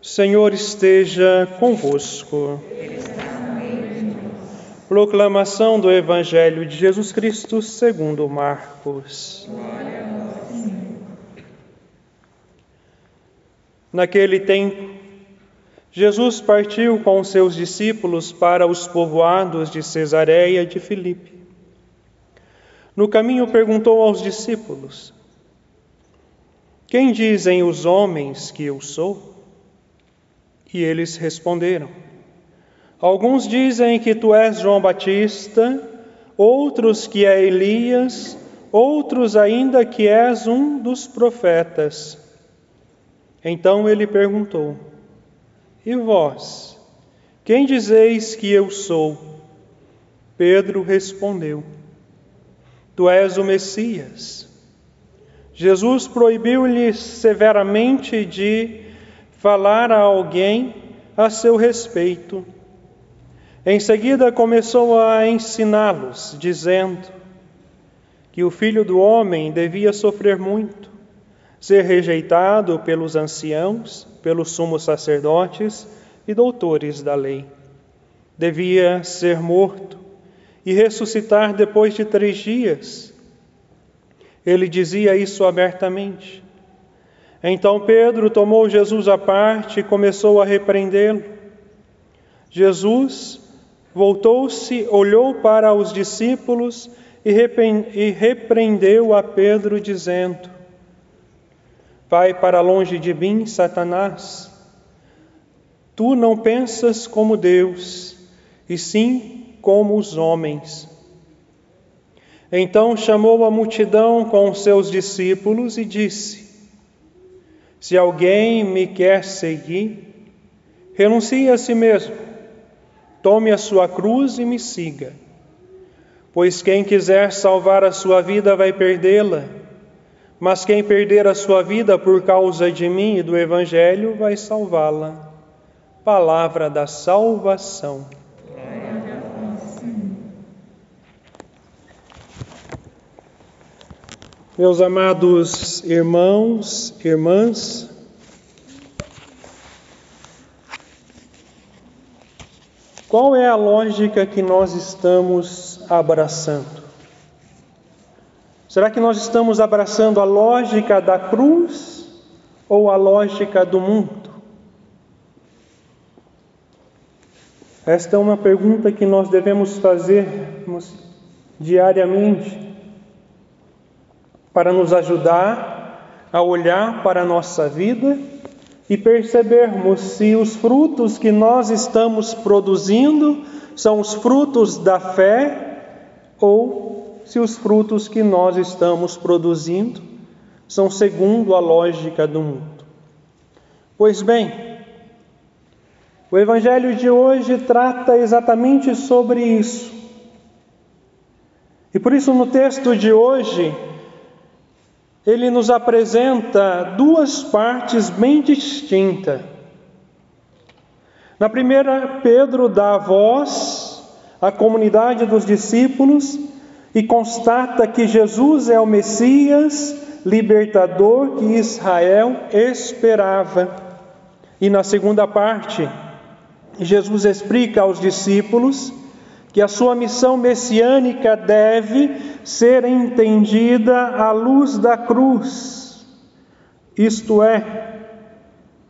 Senhor esteja convosco. Proclamação do Evangelho de Jesus Cristo segundo Marcos. Naquele tempo, Jesus partiu com seus discípulos para os povoados de Cesareia de Filipe. No caminho perguntou aos discípulos: Quem dizem os homens que eu sou? E eles responderam: Alguns dizem que tu és João Batista, outros que é Elias, outros ainda que és um dos profetas. Então ele perguntou: E vós, quem dizeis que eu sou? Pedro respondeu: Tu és o Messias. Jesus proibiu-lhe severamente de falar a alguém a seu respeito. Em seguida começou a ensiná-los, dizendo que o filho do homem devia sofrer muito, ser rejeitado pelos anciãos, pelos sumos sacerdotes e doutores da lei. Devia ser morto e ressuscitar depois de três dias. Ele dizia isso abertamente. Então Pedro tomou Jesus à parte e começou a repreendê-lo. Jesus voltou-se, olhou para os discípulos e repreendeu a Pedro, dizendo: Vai para longe de mim, Satanás. Tu não pensas como Deus, e sim como os homens. Então chamou a multidão com seus discípulos e disse: se alguém me quer seguir, renuncie a si mesmo, tome a sua cruz e me siga. Pois quem quiser salvar a sua vida vai perdê-la, mas quem perder a sua vida por causa de mim e do Evangelho vai salvá-la. Palavra da salvação. Meus amados irmãos, irmãs, qual é a lógica que nós estamos abraçando? Será que nós estamos abraçando a lógica da cruz ou a lógica do mundo? Esta é uma pergunta que nós devemos fazer diariamente para nos ajudar a olhar para a nossa vida e percebermos se os frutos que nós estamos produzindo são os frutos da fé ou se os frutos que nós estamos produzindo são segundo a lógica do mundo. Pois bem, o Evangelho de hoje trata exatamente sobre isso. E por isso, no texto de hoje, ele nos apresenta duas partes bem distintas. Na primeira, Pedro dá voz à comunidade dos discípulos e constata que Jesus é o Messias libertador que Israel esperava. E na segunda parte, Jesus explica aos discípulos que a sua missão messiânica deve ser entendida à luz da cruz, isto é,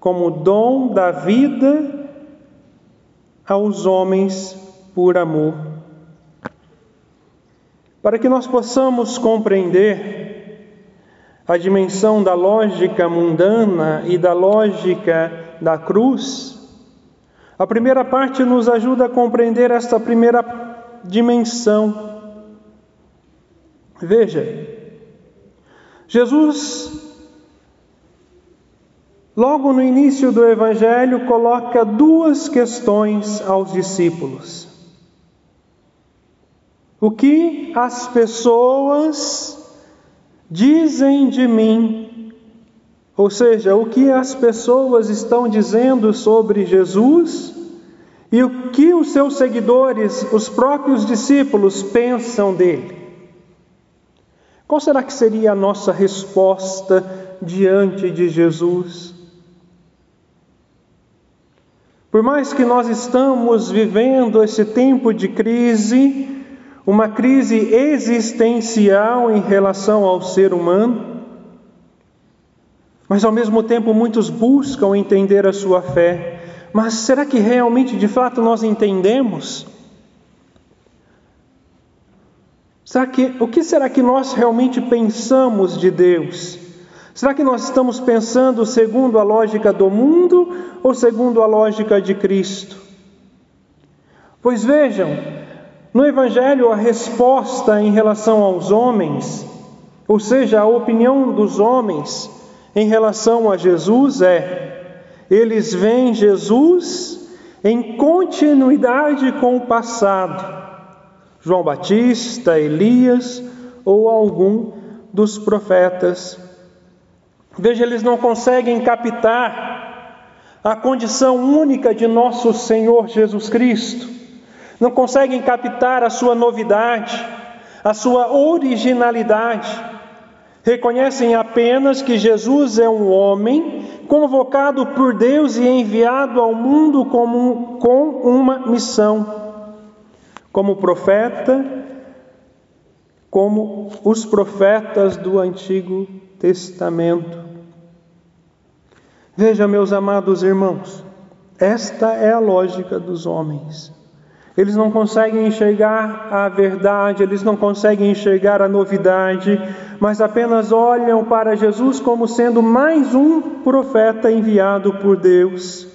como dom da vida aos homens por amor. Para que nós possamos compreender a dimensão da lógica mundana e da lógica da cruz, a primeira parte nos ajuda a compreender esta primeira dimensão. Veja, Jesus, logo no início do Evangelho, coloca duas questões aos discípulos. O que as pessoas dizem de mim ou seja, o que as pessoas estão dizendo sobre Jesus e o que os seus seguidores, os próprios discípulos, pensam dele. Qual será que seria a nossa resposta diante de Jesus? Por mais que nós estamos vivendo esse tempo de crise, uma crise existencial em relação ao ser humano, mas ao mesmo tempo muitos buscam entender a sua fé. Mas será que realmente, de fato, nós entendemos? Será que, o que será que nós realmente pensamos de Deus? Será que nós estamos pensando segundo a lógica do mundo ou segundo a lógica de Cristo? Pois vejam, no Evangelho a resposta em relação aos homens, ou seja, a opinião dos homens em relação a Jesus é: eles veem Jesus em continuidade com o passado. João Batista, Elias ou algum dos profetas Veja, eles não conseguem captar a condição única de nosso Senhor Jesus Cristo, não conseguem captar a sua novidade, a sua originalidade. Reconhecem apenas que Jesus é um homem convocado por Deus e enviado ao mundo como, com uma missão. Como profeta, como os profetas do Antigo Testamento. Veja, meus amados irmãos, esta é a lógica dos homens. Eles não conseguem enxergar a verdade, eles não conseguem enxergar a novidade, mas apenas olham para Jesus como sendo mais um profeta enviado por Deus.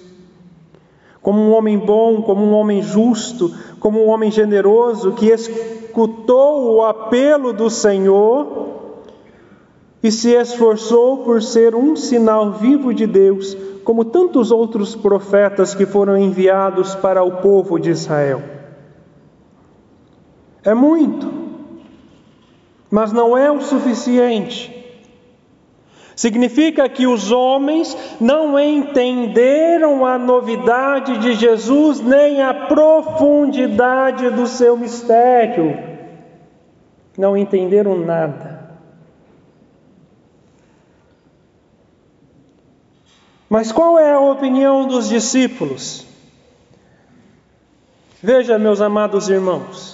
Como um homem bom, como um homem justo, como um homem generoso que escutou o apelo do Senhor e se esforçou por ser um sinal vivo de Deus, como tantos outros profetas que foram enviados para o povo de Israel. É muito, mas não é o suficiente. Significa que os homens não entenderam a novidade de Jesus nem a profundidade do seu mistério. Não entenderam nada. Mas qual é a opinião dos discípulos? Veja, meus amados irmãos,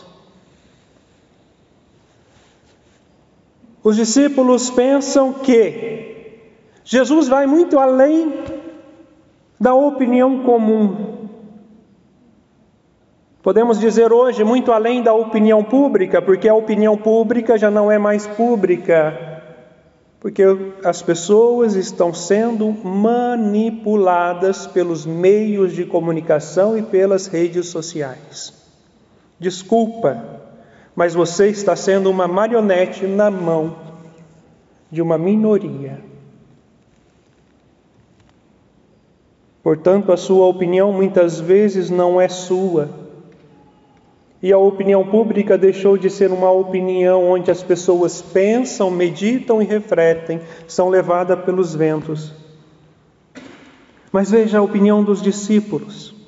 os discípulos pensam que Jesus vai muito além da opinião comum. Podemos dizer hoje muito além da opinião pública, porque a opinião pública já não é mais pública, porque as pessoas estão sendo manipuladas pelos meios de comunicação e pelas redes sociais. Desculpa, mas você está sendo uma marionete na mão de uma minoria. Portanto, a sua opinião muitas vezes não é sua, e a opinião pública deixou de ser uma opinião onde as pessoas pensam, meditam e refletem, são levadas pelos ventos. Mas veja a opinião dos discípulos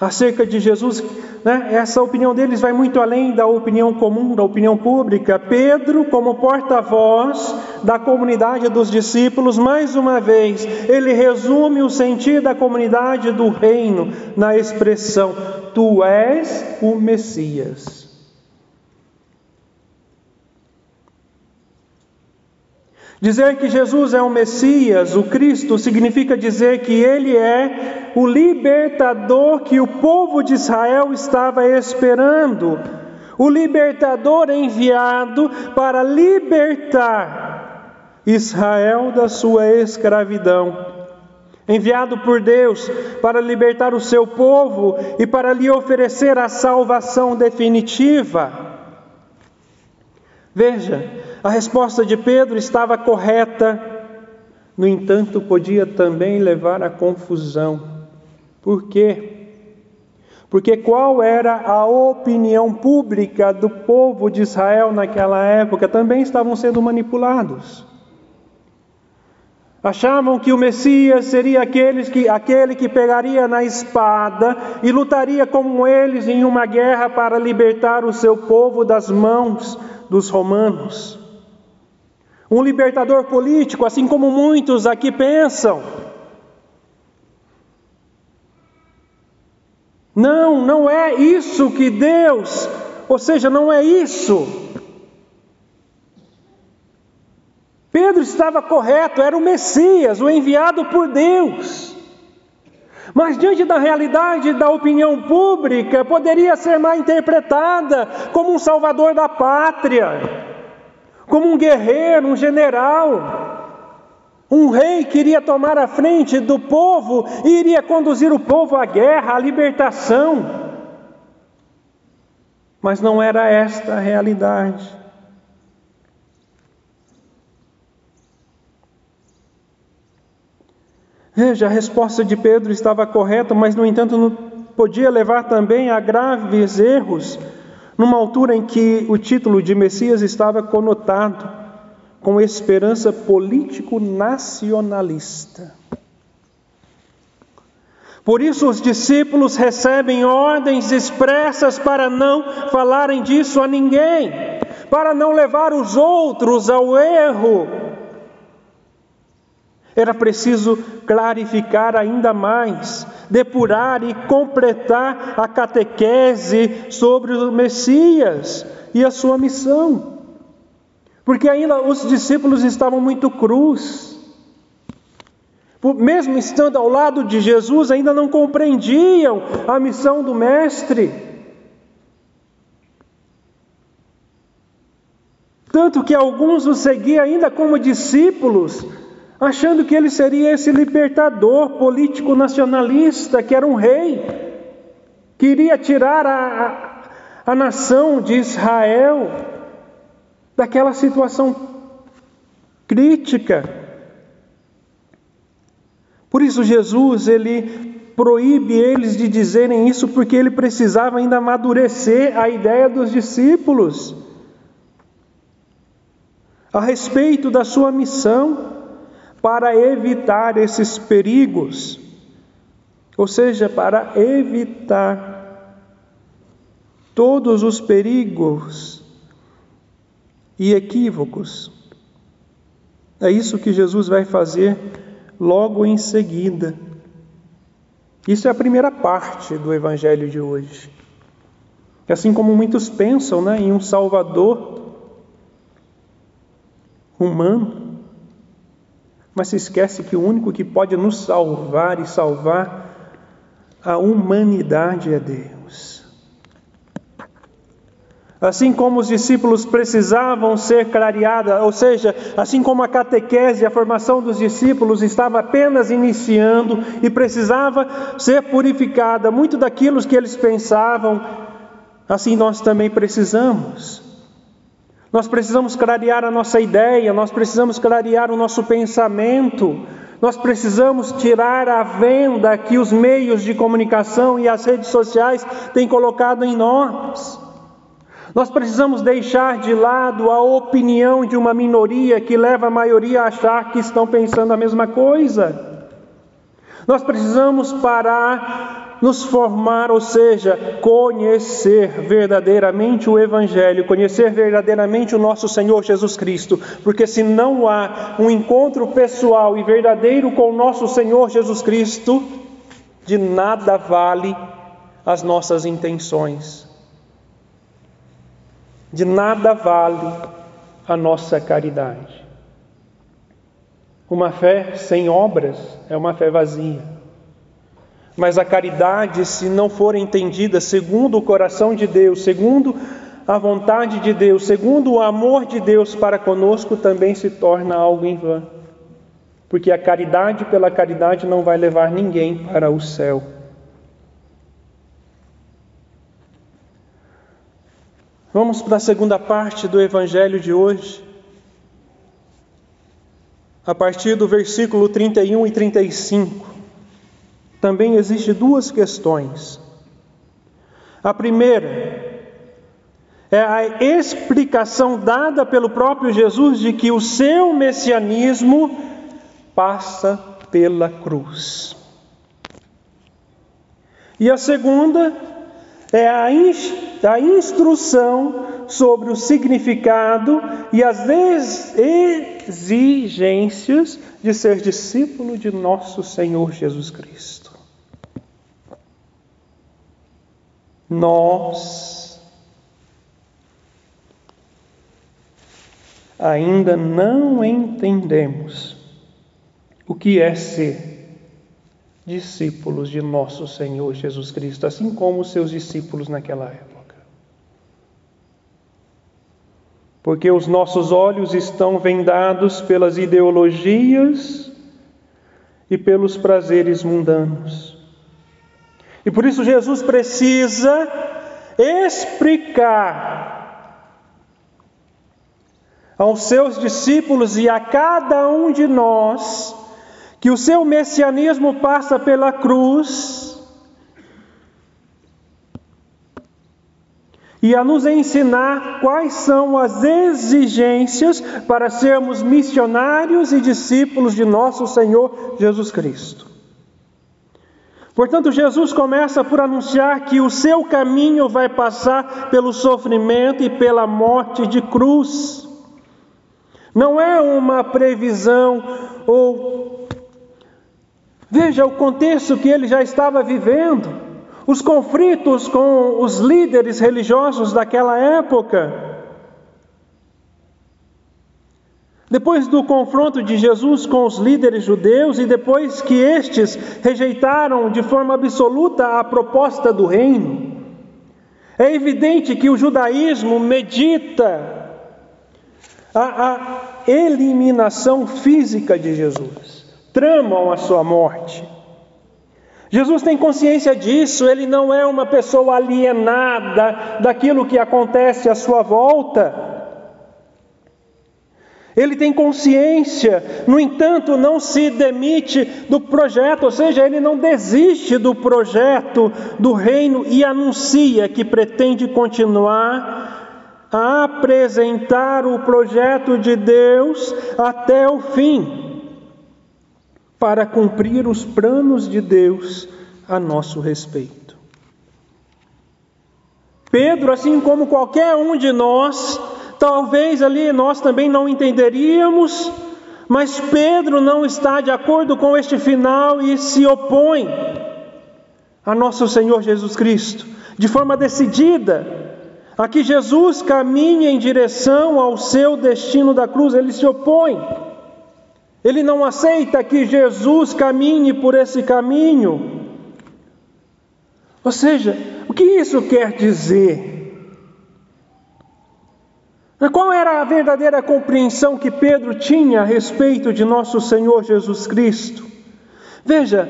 acerca de Jesus, né? essa opinião deles vai muito além da opinião comum, da opinião pública. Pedro, como porta-voz da comunidade dos discípulos, mais uma vez, ele resume o sentido da comunidade do reino na expressão: Tu és o Messias. Dizer que Jesus é o Messias, o Cristo, significa dizer que ele é o libertador que o povo de Israel estava esperando. O libertador enviado para libertar Israel da sua escravidão. Enviado por Deus para libertar o seu povo e para lhe oferecer a salvação definitiva. Veja, a resposta de Pedro estava correta, no entanto, podia também levar à confusão. Por quê? Porque qual era a opinião pública do povo de Israel naquela época? Também estavam sendo manipulados. Achavam que o Messias seria aquele que, aquele que pegaria na espada e lutaria como eles em uma guerra para libertar o seu povo das mãos dos romanos um libertador político, assim como muitos aqui pensam. Não, não é isso que Deus, ou seja, não é isso. Pedro estava correto, era o Messias, o enviado por Deus. Mas diante da realidade da opinião pública, poderia ser mal interpretada como um salvador da pátria, como um guerreiro, um general. Um rei que iria tomar a frente do povo e iria conduzir o povo à guerra, à libertação. Mas não era esta a realidade. Veja, a resposta de Pedro estava correta, mas no entanto não podia levar também a graves erros, numa altura em que o título de Messias estava conotado com esperança político-nacionalista. Por isso, os discípulos recebem ordens expressas para não falarem disso a ninguém, para não levar os outros ao erro era preciso clarificar ainda mais, depurar e completar a catequese sobre o Messias e a sua missão. Porque ainda os discípulos estavam muito crus. Mesmo estando ao lado de Jesus, ainda não compreendiam a missão do Mestre. Tanto que alguns o seguiam ainda como discípulos, achando que ele seria esse libertador político nacionalista, que era um rei, que iria tirar a, a, a nação de Israel daquela situação crítica. Por isso Jesus, ele proíbe eles de dizerem isso porque ele precisava ainda amadurecer a ideia dos discípulos a respeito da sua missão para evitar esses perigos, ou seja, para evitar todos os perigos e equívocos. É isso que Jesus vai fazer logo em seguida. Isso é a primeira parte do Evangelho de hoje. Assim como muitos pensam né, em um Salvador humano, mas se esquece que o único que pode nos salvar e salvar a humanidade é Deus. Assim como os discípulos precisavam ser clareada, ou seja, assim como a catequese, a formação dos discípulos estava apenas iniciando e precisava ser purificada, muito daquilo que eles pensavam, assim nós também precisamos. Nós precisamos clarear a nossa ideia, nós precisamos clarear o nosso pensamento, nós precisamos tirar a venda que os meios de comunicação e as redes sociais têm colocado em nós. Nós precisamos deixar de lado a opinião de uma minoria que leva a maioria a achar que estão pensando a mesma coisa. Nós precisamos parar nos formar, ou seja, conhecer verdadeiramente o Evangelho, conhecer verdadeiramente o nosso Senhor Jesus Cristo, porque se não há um encontro pessoal e verdadeiro com o nosso Senhor Jesus Cristo, de nada vale as nossas intenções, de nada vale a nossa caridade. Uma fé sem obras é uma fé vazia. Mas a caridade, se não for entendida segundo o coração de Deus, segundo a vontade de Deus, segundo o amor de Deus para conosco, também se torna algo em vão. Porque a caridade pela caridade não vai levar ninguém para o céu. Vamos para a segunda parte do Evangelho de hoje. A partir do versículo 31 e 35 também existem duas questões. A primeira é a explicação dada pelo próprio Jesus de que o seu messianismo passa pela cruz. E a segunda é a instrução sobre o significado e as exigências de ser discípulo de nosso Senhor Jesus Cristo. Nós ainda não entendemos o que é ser discípulos de nosso Senhor Jesus Cristo, assim como seus discípulos naquela época. Porque os nossos olhos estão vendados pelas ideologias e pelos prazeres mundanos. E por isso Jesus precisa explicar aos seus discípulos e a cada um de nós que o seu messianismo passa pela cruz e a nos ensinar quais são as exigências para sermos missionários e discípulos de nosso Senhor Jesus Cristo. Portanto, Jesus começa por anunciar que o seu caminho vai passar pelo sofrimento e pela morte de cruz. Não é uma previsão ou Veja o contexto que ele já estava vivendo, os conflitos com os líderes religiosos daquela época. Depois do confronto de Jesus com os líderes judeus e depois que estes rejeitaram de forma absoluta a proposta do reino, é evidente que o judaísmo medita a, a eliminação física de Jesus tramam a sua morte. Jesus tem consciência disso, ele não é uma pessoa alienada daquilo que acontece à sua volta. Ele tem consciência, no entanto, não se demite do projeto, ou seja, ele não desiste do projeto do reino e anuncia que pretende continuar a apresentar o projeto de Deus até o fim para cumprir os planos de Deus a nosso respeito. Pedro, assim como qualquer um de nós, talvez ali nós também não entenderíamos, mas Pedro não está de acordo com este final e se opõe a nosso Senhor Jesus Cristo, de forma decidida, a que Jesus caminhe em direção ao seu destino da cruz, ele se opõe. Ele não aceita que Jesus caminhe por esse caminho. Ou seja, o que isso quer dizer? Qual era a verdadeira compreensão que Pedro tinha a respeito de nosso Senhor Jesus Cristo? Veja,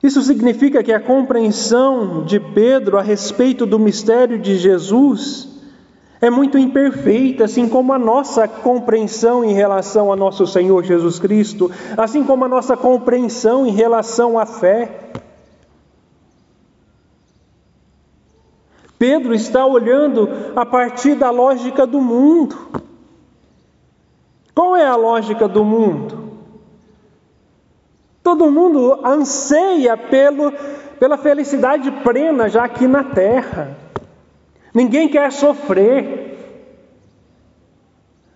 isso significa que a compreensão de Pedro a respeito do mistério de Jesus é muito imperfeita, assim como a nossa compreensão em relação a nosso Senhor Jesus Cristo, assim como a nossa compreensão em relação à fé. Pedro está olhando a partir da lógica do mundo. Qual é a lógica do mundo? Todo mundo anseia pelo, pela felicidade plena já aqui na terra. Ninguém quer sofrer.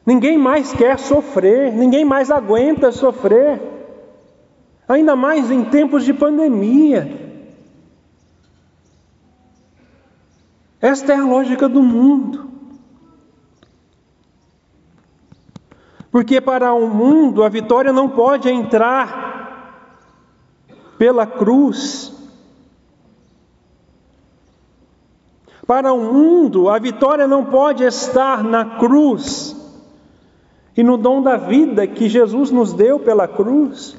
Ninguém mais quer sofrer, ninguém mais aguenta sofrer. Ainda mais em tempos de pandemia. Esta é a lógica do mundo. Porque para o mundo a vitória não pode entrar pela cruz, Para o mundo, a vitória não pode estar na cruz e no dom da vida que Jesus nos deu pela cruz.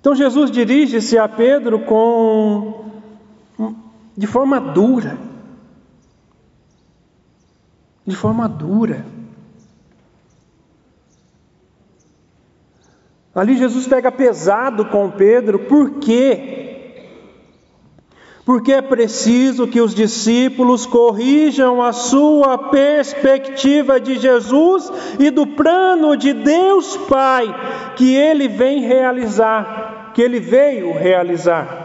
Então Jesus dirige-se a Pedro com de forma dura. De forma dura. Ali Jesus pega pesado com Pedro, por quê? porque é preciso que os discípulos corrijam a sua perspectiva de Jesus e do plano de Deus Pai que ele vem realizar, que ele veio realizar.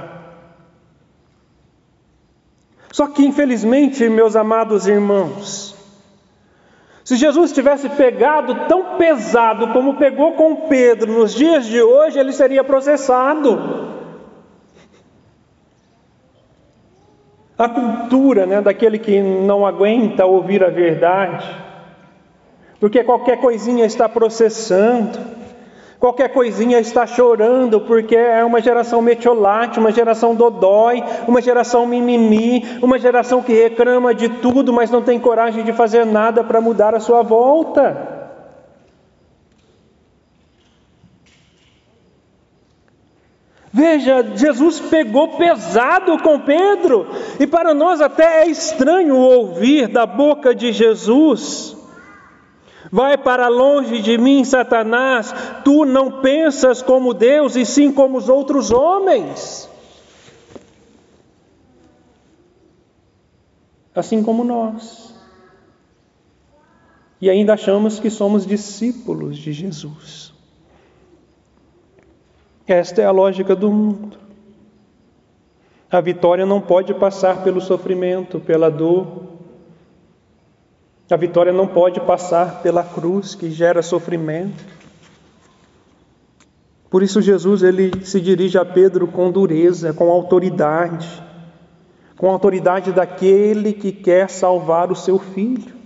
Só que, infelizmente, meus amados irmãos, se Jesus tivesse pegado tão pesado como pegou com Pedro nos dias de hoje, ele seria processado. a cultura né, daquele que não aguenta ouvir a verdade, porque qualquer coisinha está processando, qualquer coisinha está chorando, porque é uma geração metiolate, uma geração dodói, uma geração mimimi, uma geração que reclama de tudo, mas não tem coragem de fazer nada para mudar a sua volta. Veja, Jesus pegou pesado com Pedro, e para nós até é estranho ouvir da boca de Jesus: Vai para longe de mim, Satanás, tu não pensas como Deus e sim como os outros homens. Assim como nós. E ainda achamos que somos discípulos de Jesus. Esta é a lógica do mundo. A vitória não pode passar pelo sofrimento, pela dor. A vitória não pode passar pela cruz que gera sofrimento. Por isso Jesus ele se dirige a Pedro com dureza, com autoridade, com autoridade daquele que quer salvar o seu filho.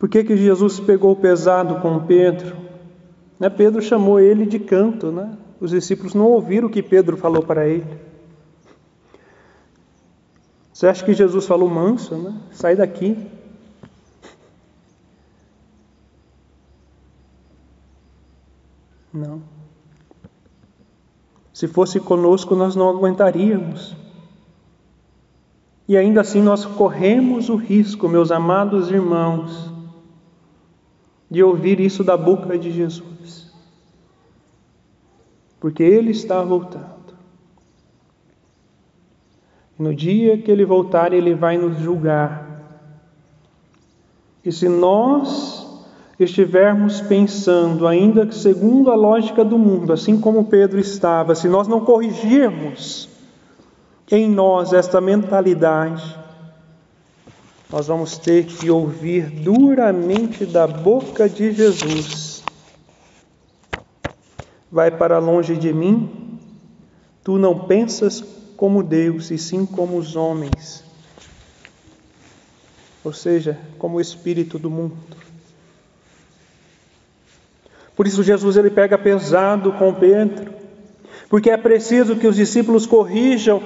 Por que, que Jesus pegou pesado com Pedro? Né? Pedro chamou ele de canto, né? Os discípulos não ouviram o que Pedro falou para ele. Você acha que Jesus falou manso, né? Sai daqui. Não. Se fosse conosco, nós não aguentaríamos. E ainda assim nós corremos o risco, meus amados irmãos, de ouvir isso da boca de Jesus. Porque Ele está voltando. No dia que Ele voltar, Ele vai nos julgar. E se nós estivermos pensando, ainda que segundo a lógica do mundo, assim como Pedro estava, se nós não corrigirmos em nós esta mentalidade, nós vamos ter que ouvir duramente da boca de Jesus: Vai para longe de mim, tu não pensas como Deus, e sim como os homens, ou seja, como o espírito do mundo. Por isso Jesus ele pega pesado com Pedro, porque é preciso que os discípulos corrijam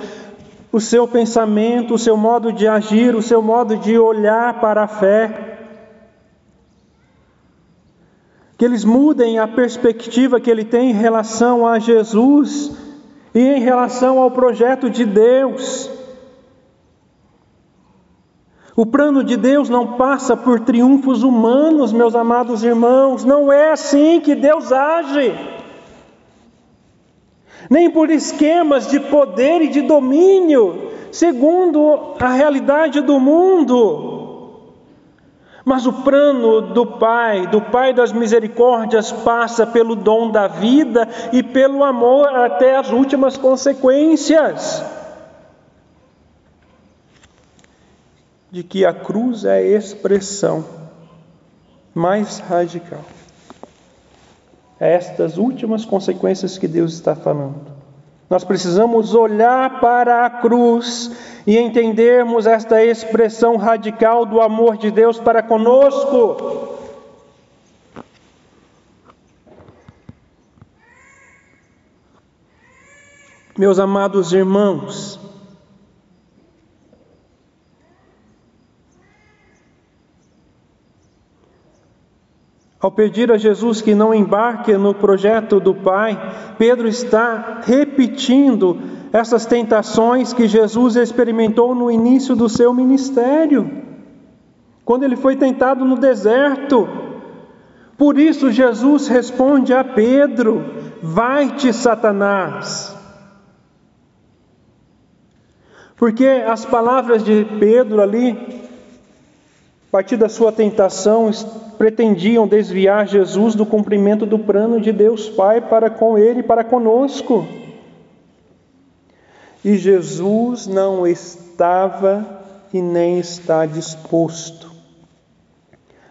o seu pensamento, o seu modo de agir, o seu modo de olhar para a fé. Que eles mudem a perspectiva que ele tem em relação a Jesus e em relação ao projeto de Deus. O plano de Deus não passa por triunfos humanos, meus amados irmãos, não é assim que Deus age nem por esquemas de poder e de domínio, segundo a realidade do mundo. Mas o plano do Pai, do Pai das misericórdias, passa pelo dom da vida e pelo amor até as últimas consequências. De que a cruz é a expressão mais radical estas últimas consequências que Deus está falando. Nós precisamos olhar para a cruz e entendermos esta expressão radical do amor de Deus para conosco. Meus amados irmãos, Ao pedir a Jesus que não embarque no projeto do Pai, Pedro está repetindo essas tentações que Jesus experimentou no início do seu ministério, quando ele foi tentado no deserto. Por isso, Jesus responde a Pedro: Vai-te, Satanás. Porque as palavras de Pedro ali partir da sua tentação, pretendiam desviar Jesus do cumprimento do plano de Deus Pai para com ele e para conosco. E Jesus não estava e nem está disposto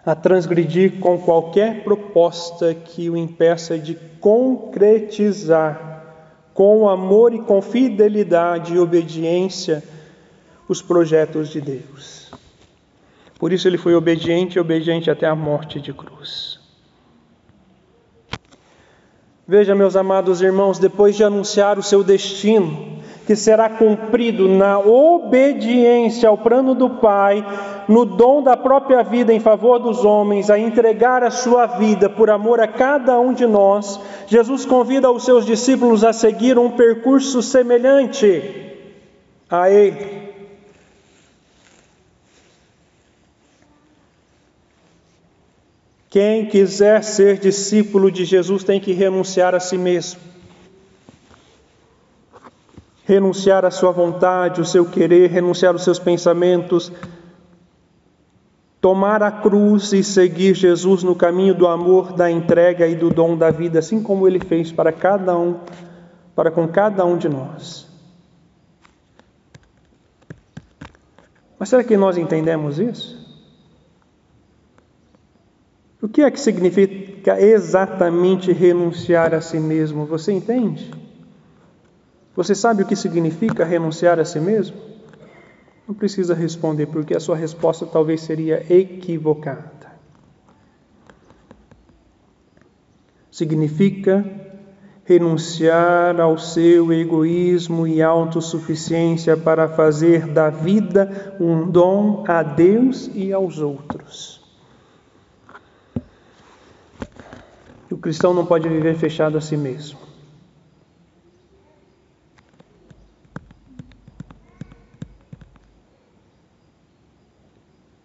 a transgredir com qualquer proposta que o impeça de concretizar com amor e com fidelidade e obediência os projetos de Deus. Por isso ele foi obediente e obediente até a morte de cruz. Veja, meus amados irmãos, depois de anunciar o seu destino, que será cumprido na obediência ao plano do Pai, no dom da própria vida em favor dos homens, a entregar a sua vida por amor a cada um de nós, Jesus convida os seus discípulos a seguir um percurso semelhante a ele. Quem quiser ser discípulo de Jesus tem que renunciar a si mesmo. Renunciar à sua vontade, o seu querer, renunciar aos seus pensamentos, tomar a cruz e seguir Jesus no caminho do amor, da entrega e do dom da vida, assim como ele fez para cada um, para com cada um de nós. Mas será que nós entendemos isso? O é que significa exatamente renunciar a si mesmo? Você entende? Você sabe o que significa renunciar a si mesmo? Não precisa responder, porque a sua resposta talvez seria equivocada. Significa renunciar ao seu egoísmo e autossuficiência para fazer da vida um dom a Deus e aos outros. O cristão não pode viver fechado a si mesmo.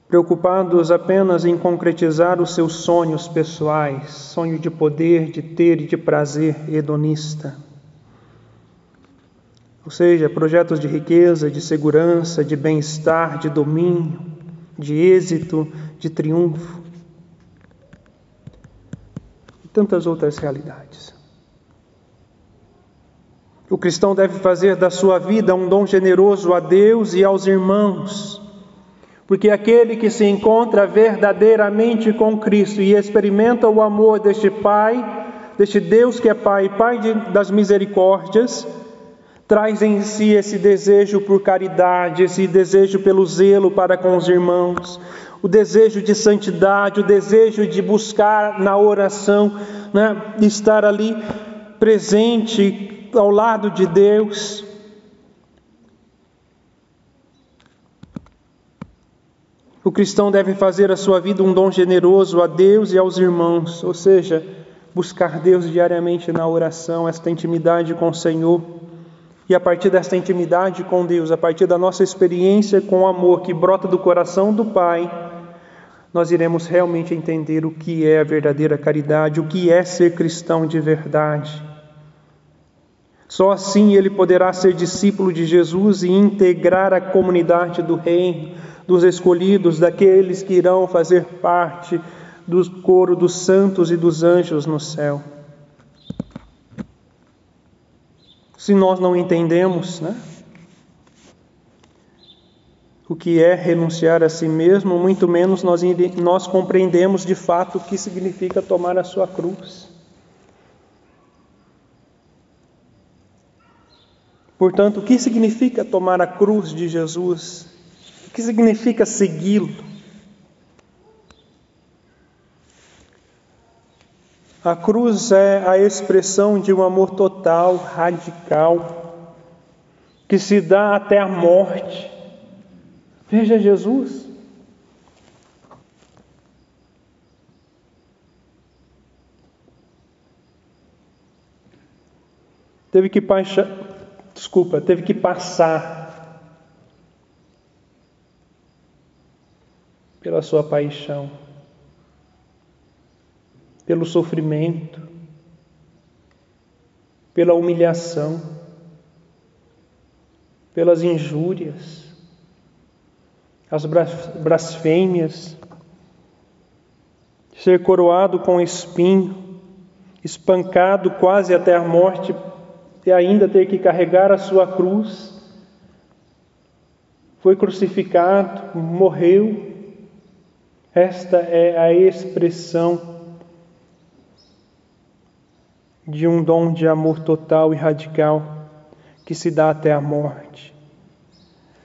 Preocupados apenas em concretizar os seus sonhos pessoais, sonho de poder, de ter e de prazer hedonista. Ou seja, projetos de riqueza, de segurança, de bem-estar, de domínio, de êxito, de triunfo tantas outras realidades. O cristão deve fazer da sua vida um dom generoso a Deus e aos irmãos, porque aquele que se encontra verdadeiramente com Cristo e experimenta o amor deste Pai, deste Deus que é Pai, Pai de, das misericórdias, traz em si esse desejo por caridade, esse desejo pelo zelo para com os irmãos, o desejo de santidade, o desejo de buscar na oração, né, estar ali presente ao lado de Deus. O cristão deve fazer a sua vida um dom generoso a Deus e aos irmãos, ou seja, buscar Deus diariamente na oração, esta intimidade com o Senhor. E a partir desta intimidade com Deus, a partir da nossa experiência com o amor que brota do coração do Pai, nós iremos realmente entender o que é a verdadeira caridade, o que é ser cristão de verdade. Só assim ele poderá ser discípulo de Jesus e integrar a comunidade do Reino, dos escolhidos, daqueles que irão fazer parte do coro dos santos e dos anjos no céu. Se nós não entendemos, né? o que é renunciar a si mesmo, muito menos nós, nós compreendemos de fato o que significa tomar a sua cruz. Portanto, o que significa tomar a cruz de Jesus? O que significa segui-lo? A cruz é a expressão de um amor total, radical, que se dá até a morte Veja Jesus. Teve que paixar, desculpa, teve que passar pela sua paixão, pelo sofrimento, pela humilhação, pelas injúrias as blasfêmias, ser coroado com espinho, espancado quase até a morte e ainda ter que carregar a sua cruz. foi crucificado, morreu. Esta é a expressão de um dom de amor total e radical que se dá até a morte.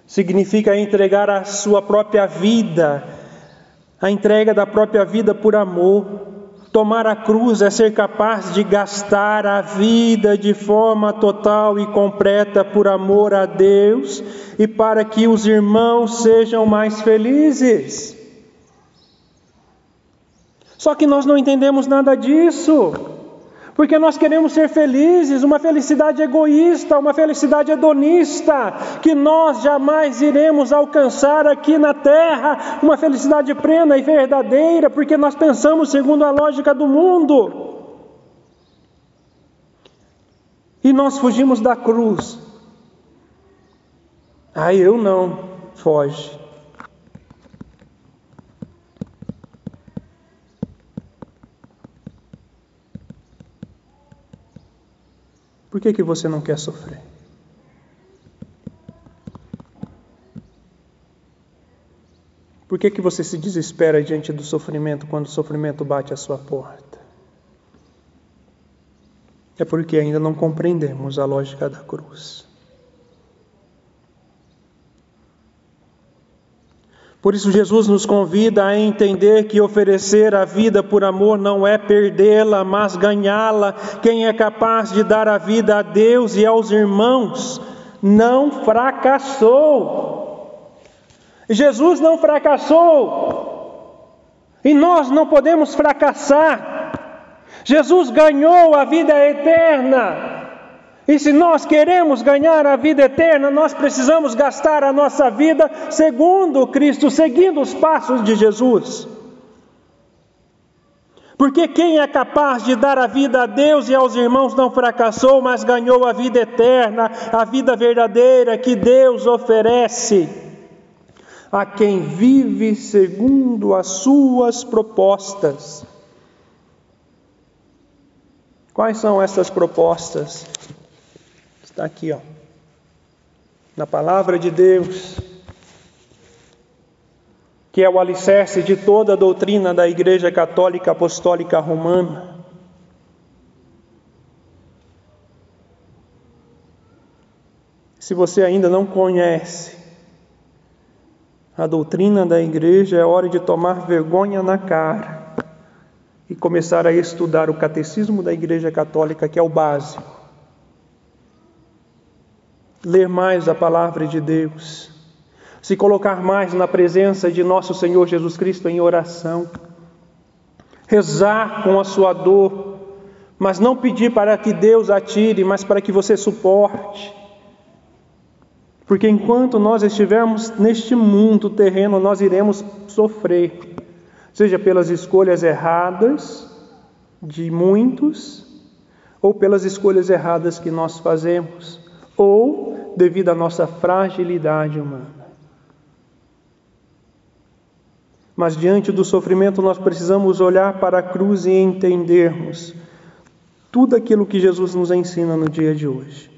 Significa entregar a sua própria vida, a entrega da própria vida por amor. Tomar a cruz é ser capaz de gastar a vida de forma total e completa por amor a Deus e para que os irmãos sejam mais felizes. Só que nós não entendemos nada disso porque nós queremos ser felizes, uma felicidade egoísta, uma felicidade hedonista, que nós jamais iremos alcançar aqui na terra, uma felicidade plena e verdadeira, porque nós pensamos segundo a lógica do mundo. E nós fugimos da cruz. Ah, eu não, foge. Por que, que você não quer sofrer? Por que, que você se desespera diante do sofrimento quando o sofrimento bate à sua porta? É porque ainda não compreendemos a lógica da cruz. Por isso, Jesus nos convida a entender que oferecer a vida por amor não é perdê-la, mas ganhá-la. Quem é capaz de dar a vida a Deus e aos irmãos não fracassou. Jesus não fracassou. E nós não podemos fracassar. Jesus ganhou a vida eterna. E se nós queremos ganhar a vida eterna, nós precisamos gastar a nossa vida segundo Cristo, seguindo os passos de Jesus. Porque quem é capaz de dar a vida a Deus e aos irmãos não fracassou, mas ganhou a vida eterna, a vida verdadeira que Deus oferece a quem vive segundo as suas propostas. Quais são essas propostas? Está aqui, ó. Na palavra de Deus, que é o alicerce de toda a doutrina da Igreja Católica Apostólica Romana. Se você ainda não conhece a doutrina da igreja, é hora de tomar vergonha na cara e começar a estudar o catecismo da Igreja Católica, que é o básico ler mais a palavra de Deus, se colocar mais na presença de nosso Senhor Jesus Cristo em oração, rezar com a sua dor, mas não pedir para que Deus atire, mas para que você suporte. Porque enquanto nós estivermos neste mundo terreno, nós iremos sofrer, seja pelas escolhas erradas de muitos, ou pelas escolhas erradas que nós fazemos, ou devido à nossa fragilidade humana. Mas diante do sofrimento, nós precisamos olhar para a cruz e entendermos tudo aquilo que Jesus nos ensina no dia de hoje.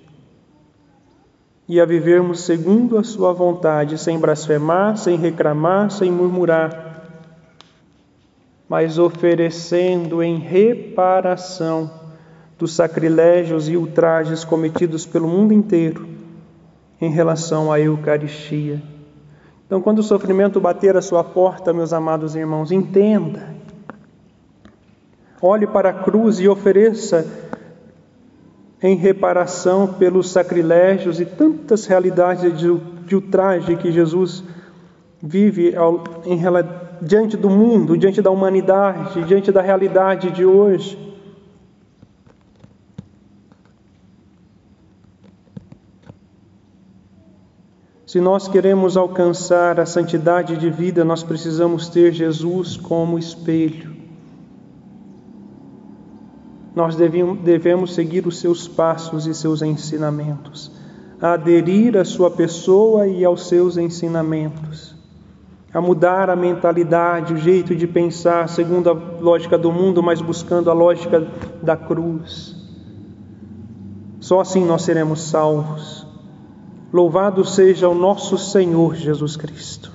E a vivermos segundo a Sua vontade, sem blasfemar, sem reclamar, sem murmurar, mas oferecendo em reparação dos sacrilégios e ultrajes cometidos pelo mundo inteiro em relação à Eucaristia. Então, quando o sofrimento bater a sua porta, meus amados irmãos, entenda. Olhe para a cruz e ofereça em reparação pelos sacrilégios e tantas realidades de, de ultraje que Jesus vive ao, em, diante do mundo, diante da humanidade, diante da realidade de hoje. Se nós queremos alcançar a santidade de vida, nós precisamos ter Jesus como espelho. Nós devemos seguir os seus passos e seus ensinamentos, aderir à sua pessoa e aos seus ensinamentos, a mudar a mentalidade, o jeito de pensar segundo a lógica do mundo, mas buscando a lógica da cruz. Só assim nós seremos salvos. Louvado seja o nosso Senhor Jesus Cristo.